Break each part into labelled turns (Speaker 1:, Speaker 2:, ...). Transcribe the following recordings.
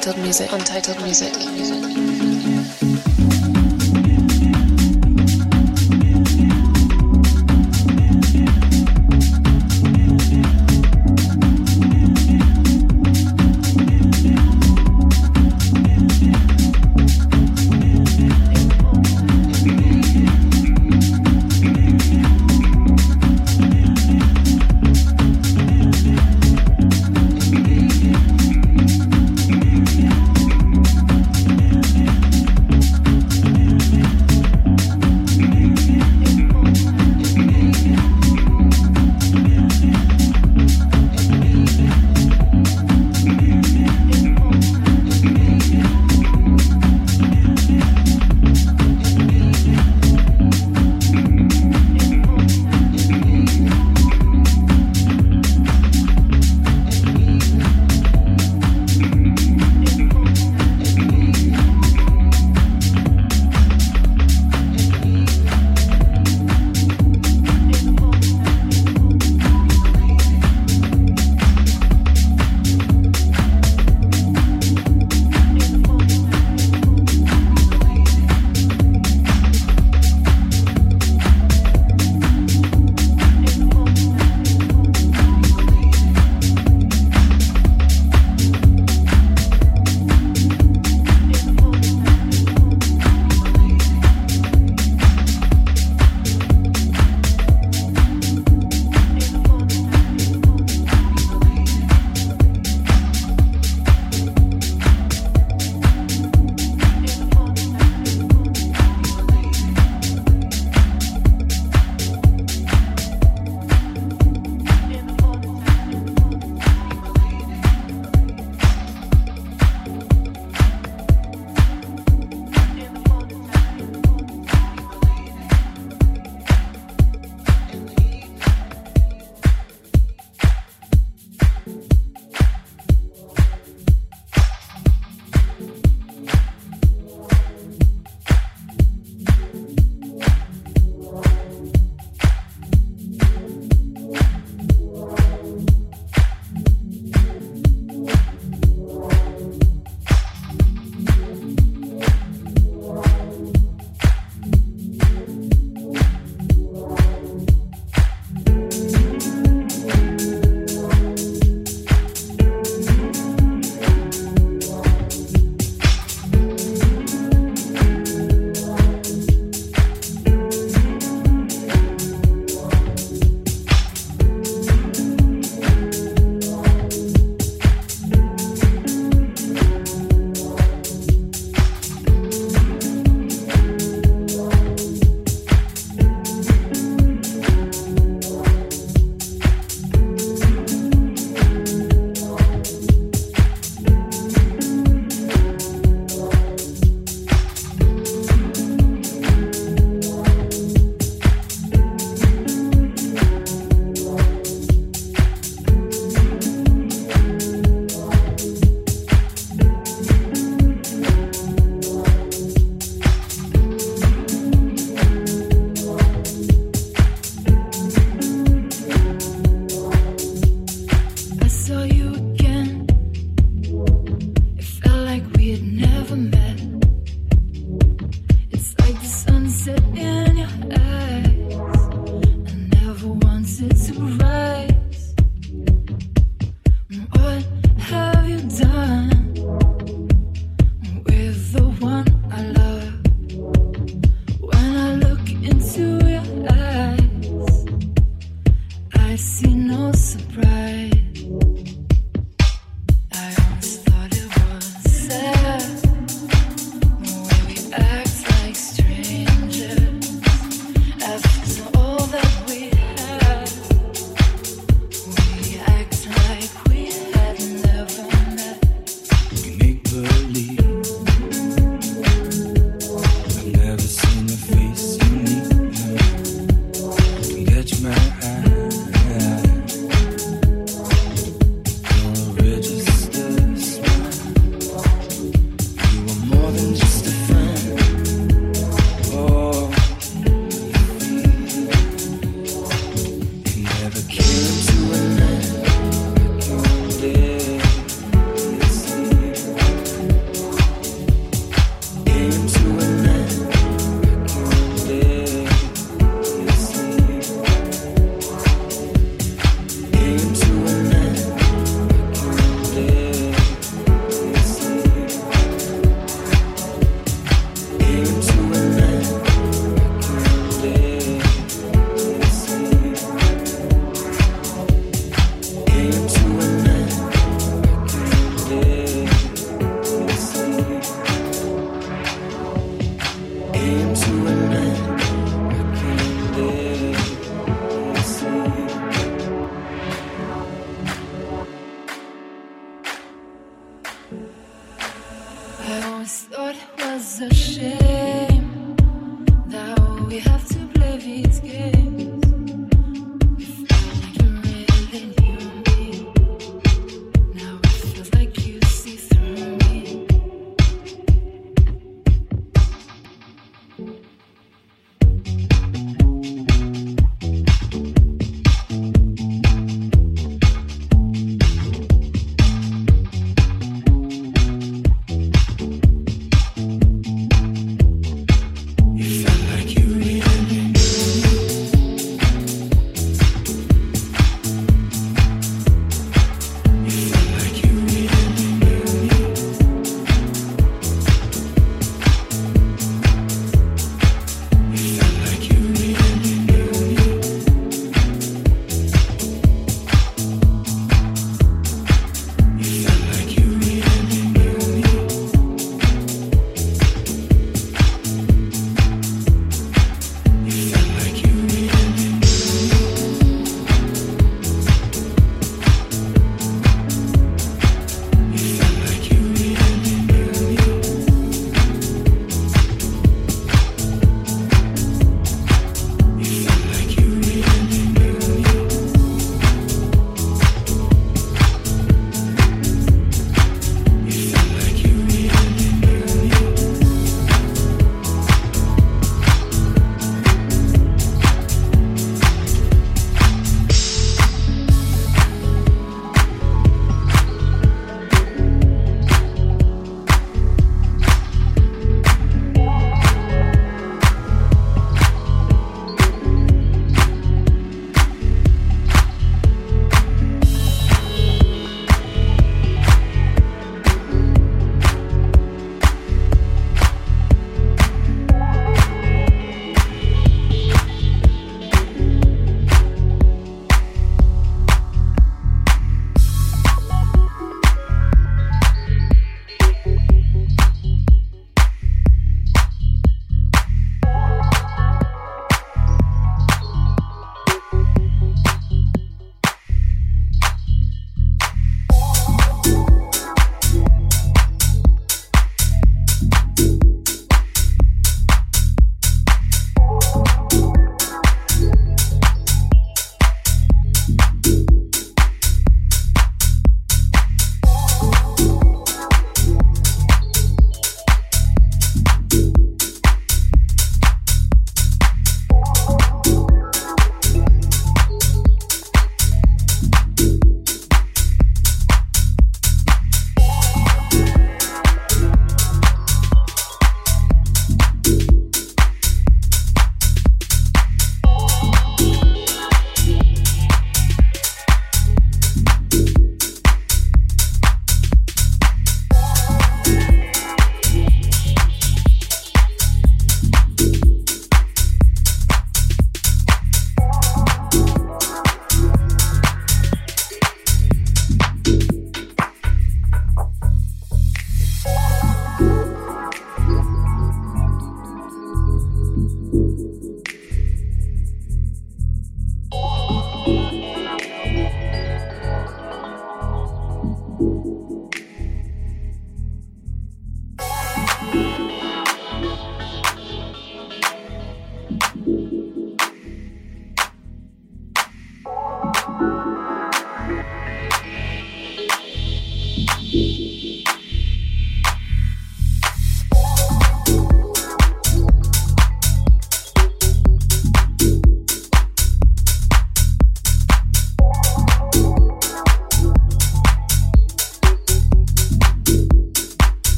Speaker 1: Untitled music. Untitled music.
Speaker 2: Music.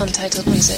Speaker 2: Untitled music.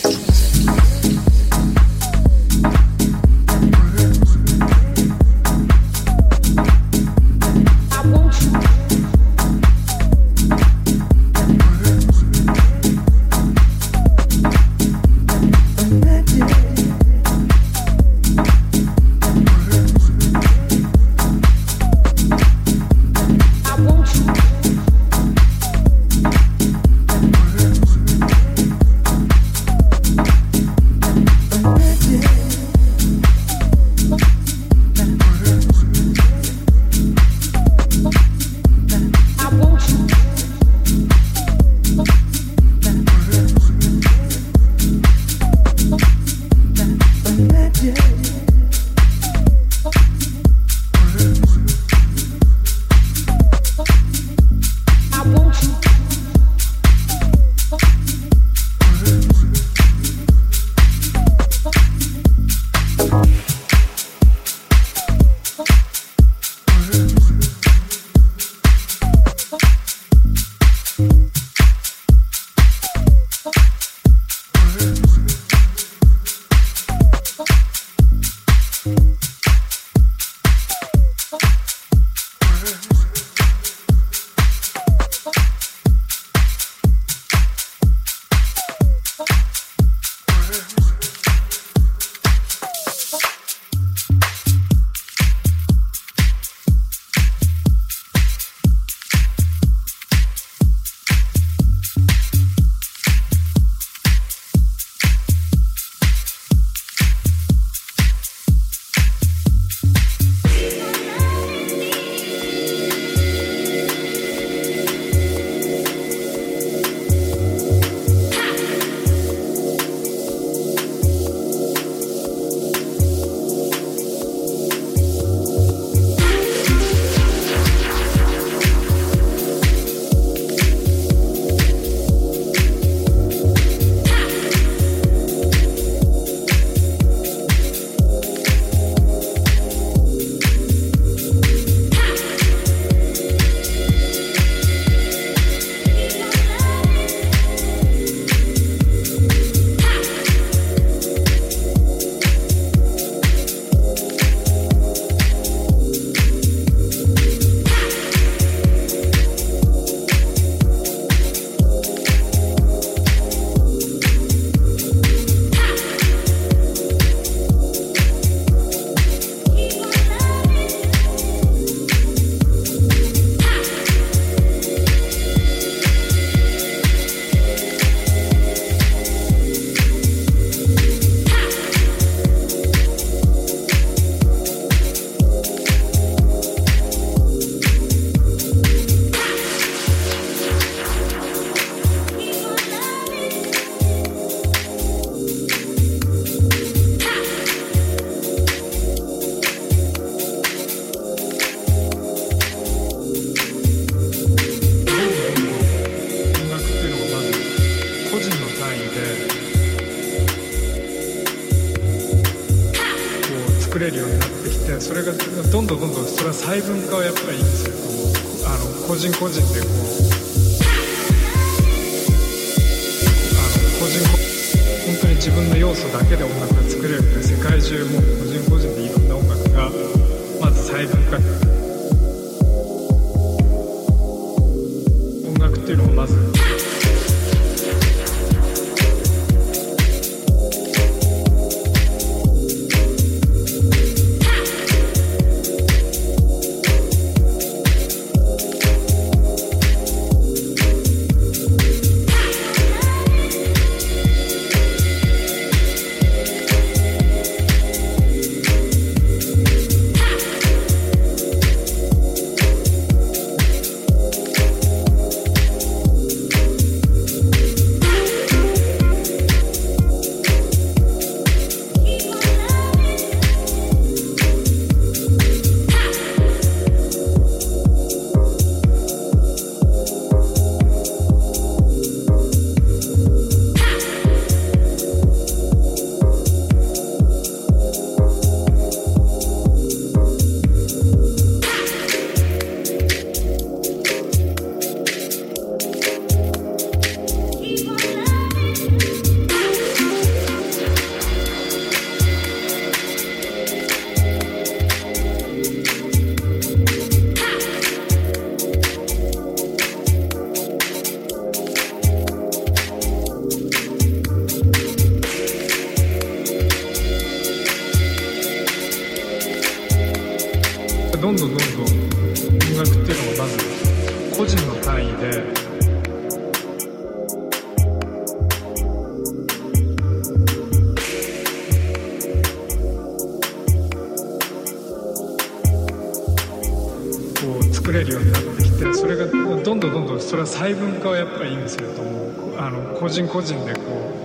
Speaker 2: 細分化をやっぱり意味すると思う。あの個人個人でこう.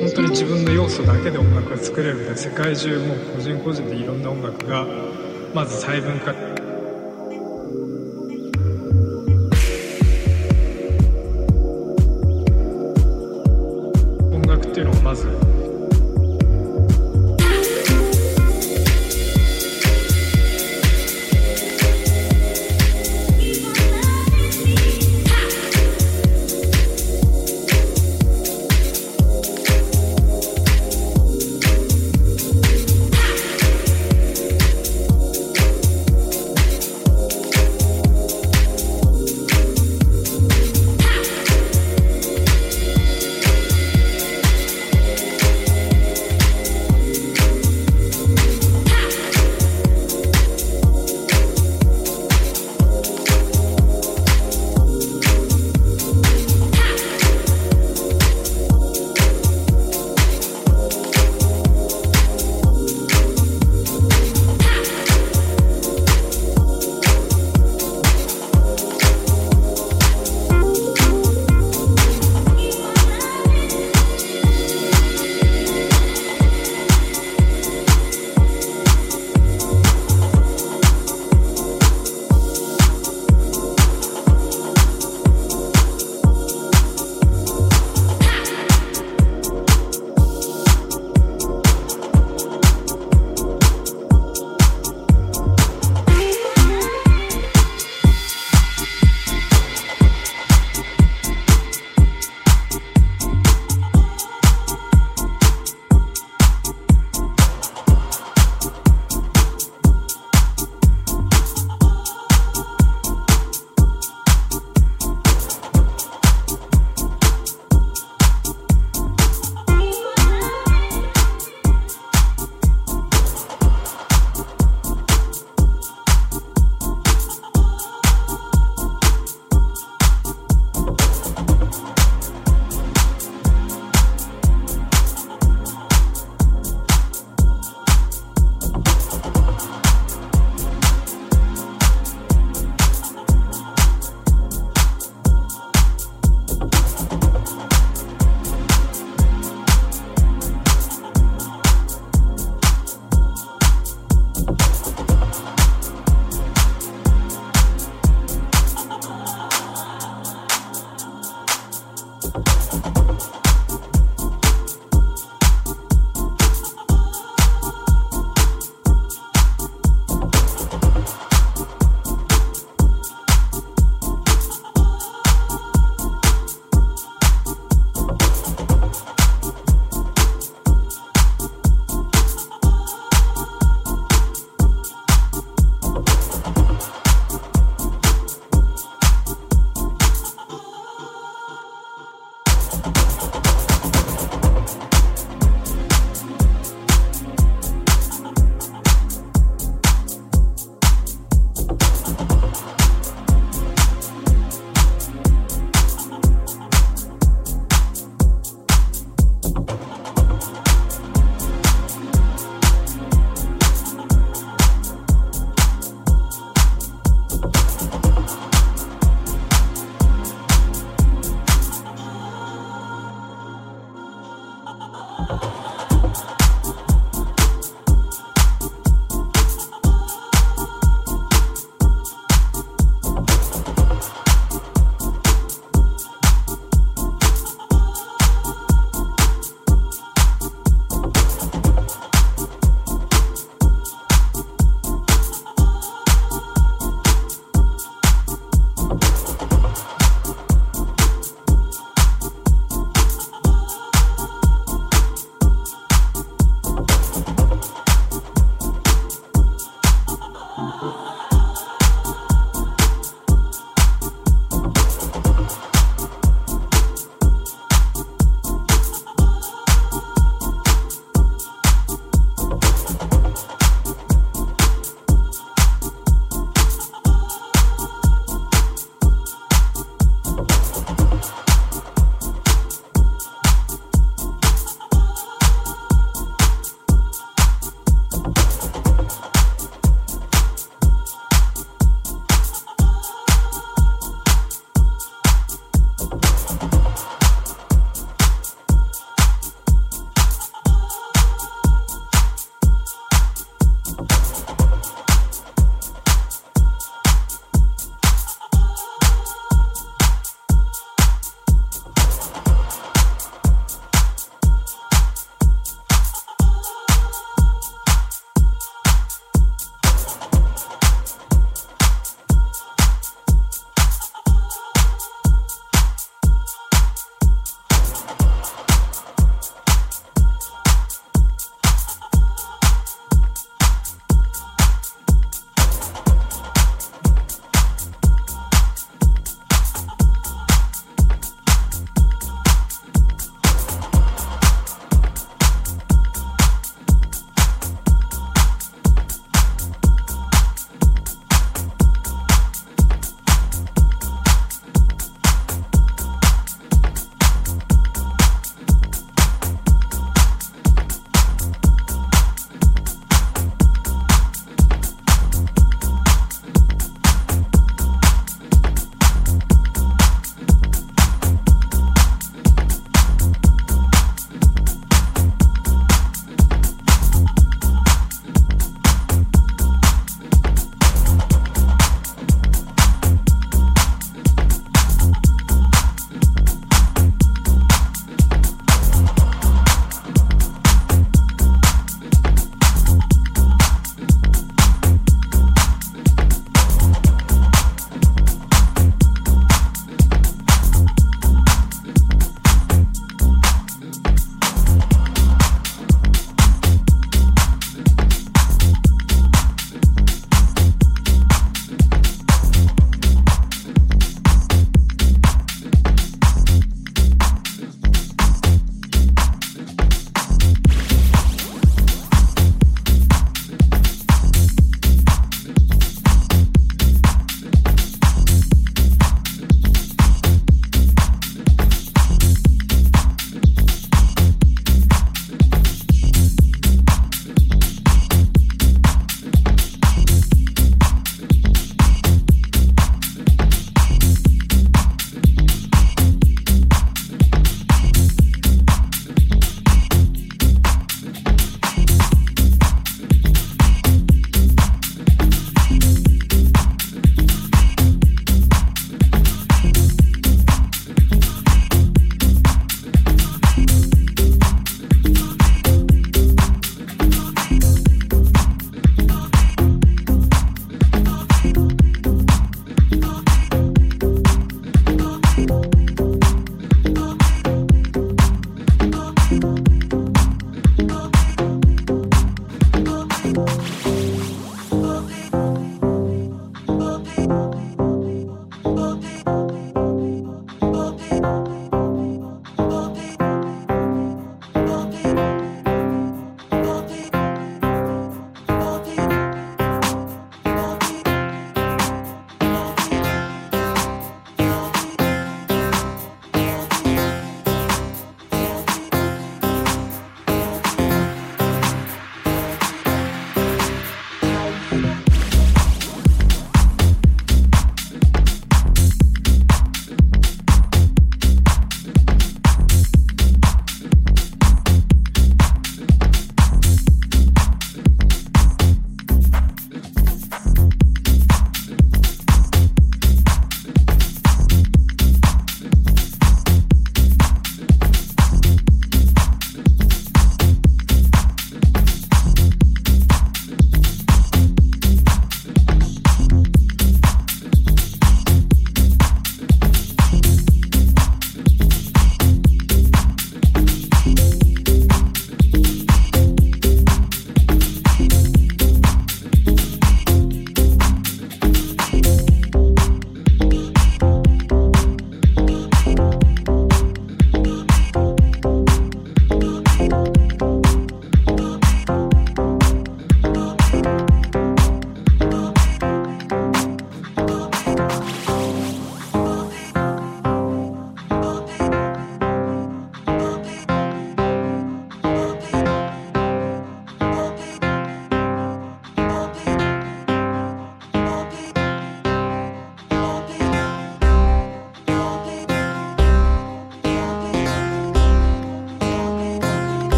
Speaker 2: 本当に自分の要素だけで音楽が作れるので世界中もう個人個人でいろんな音楽がまず細分化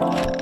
Speaker 1: Bye.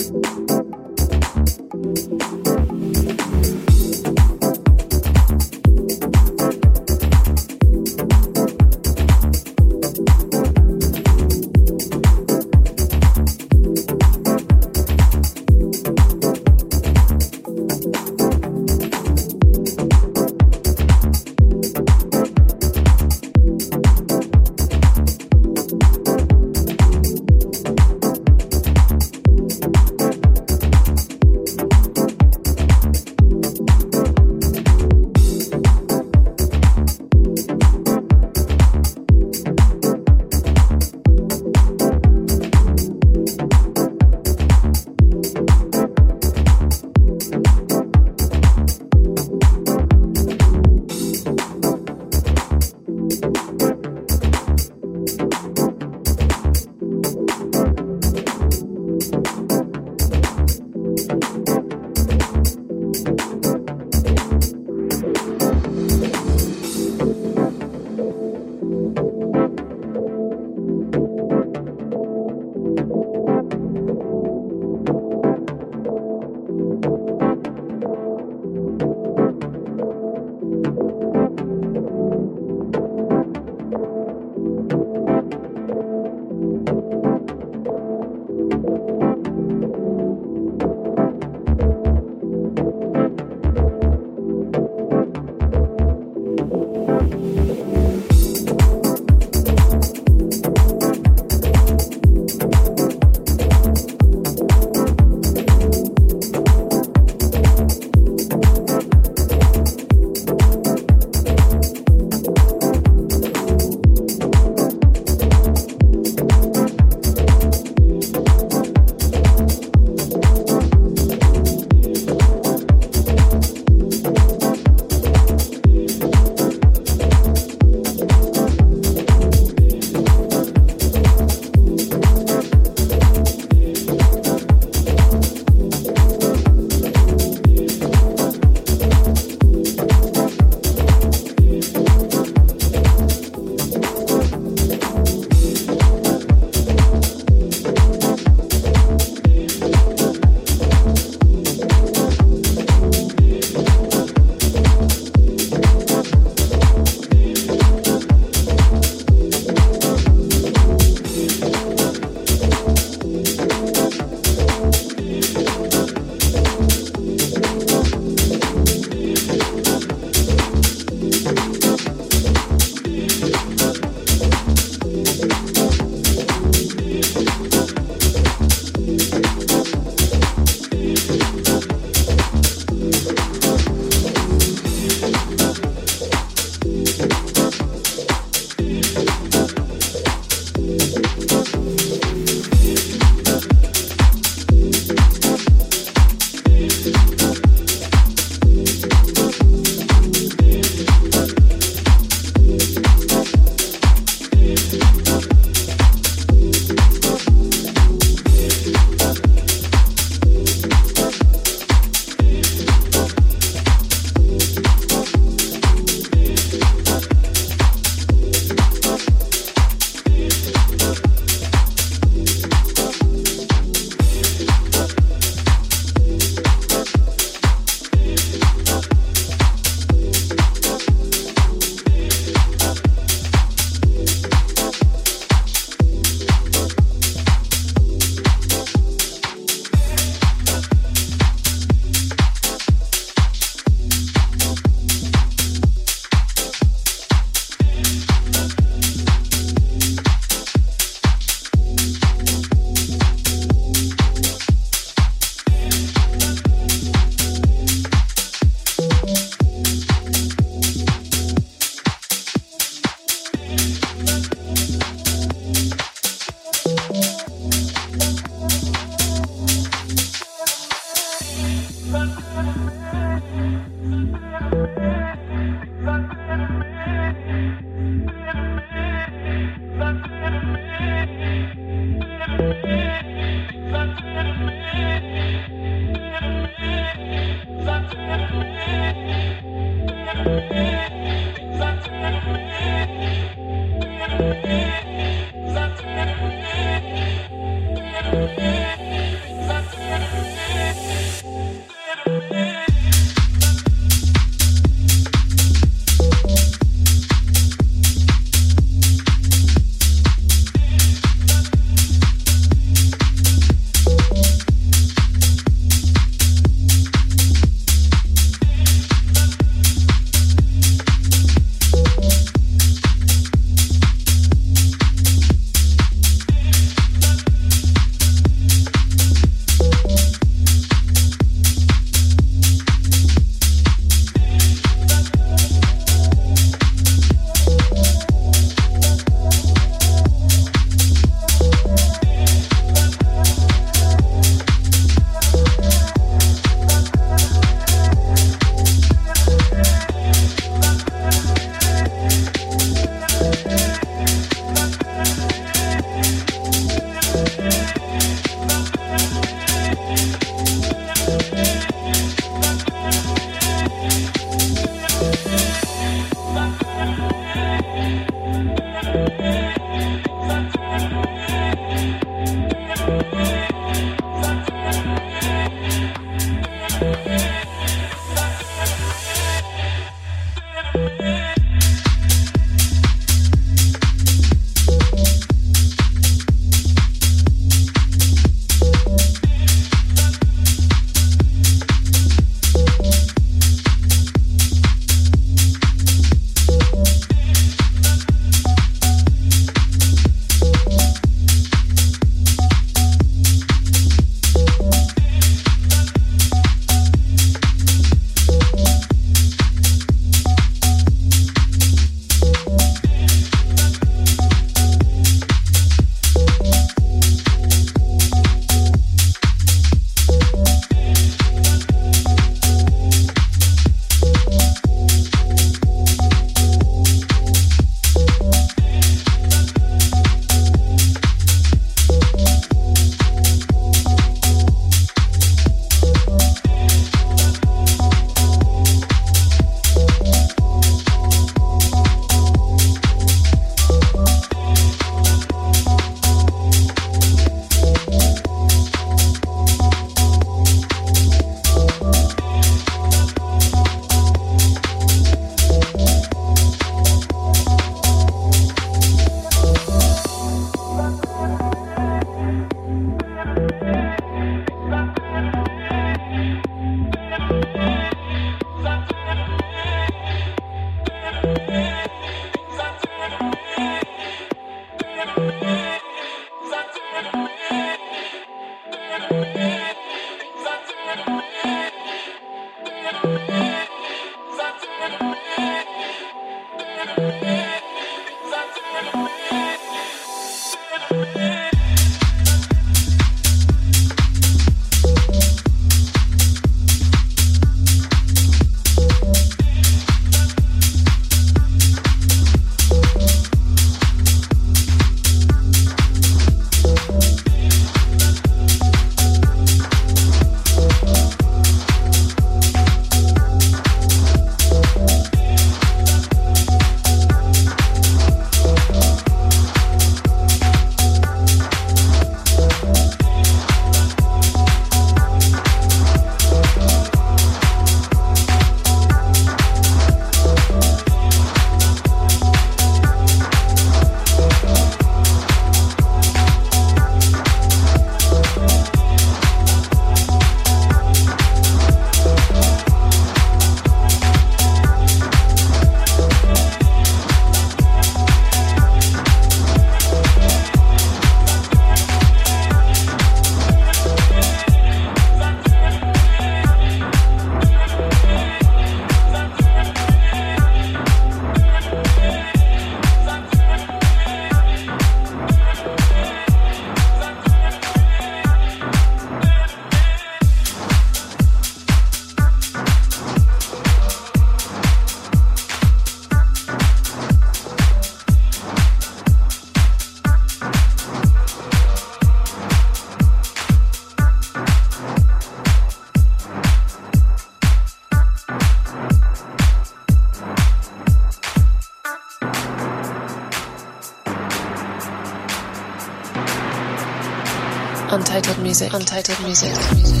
Speaker 1: Music. Untitled music.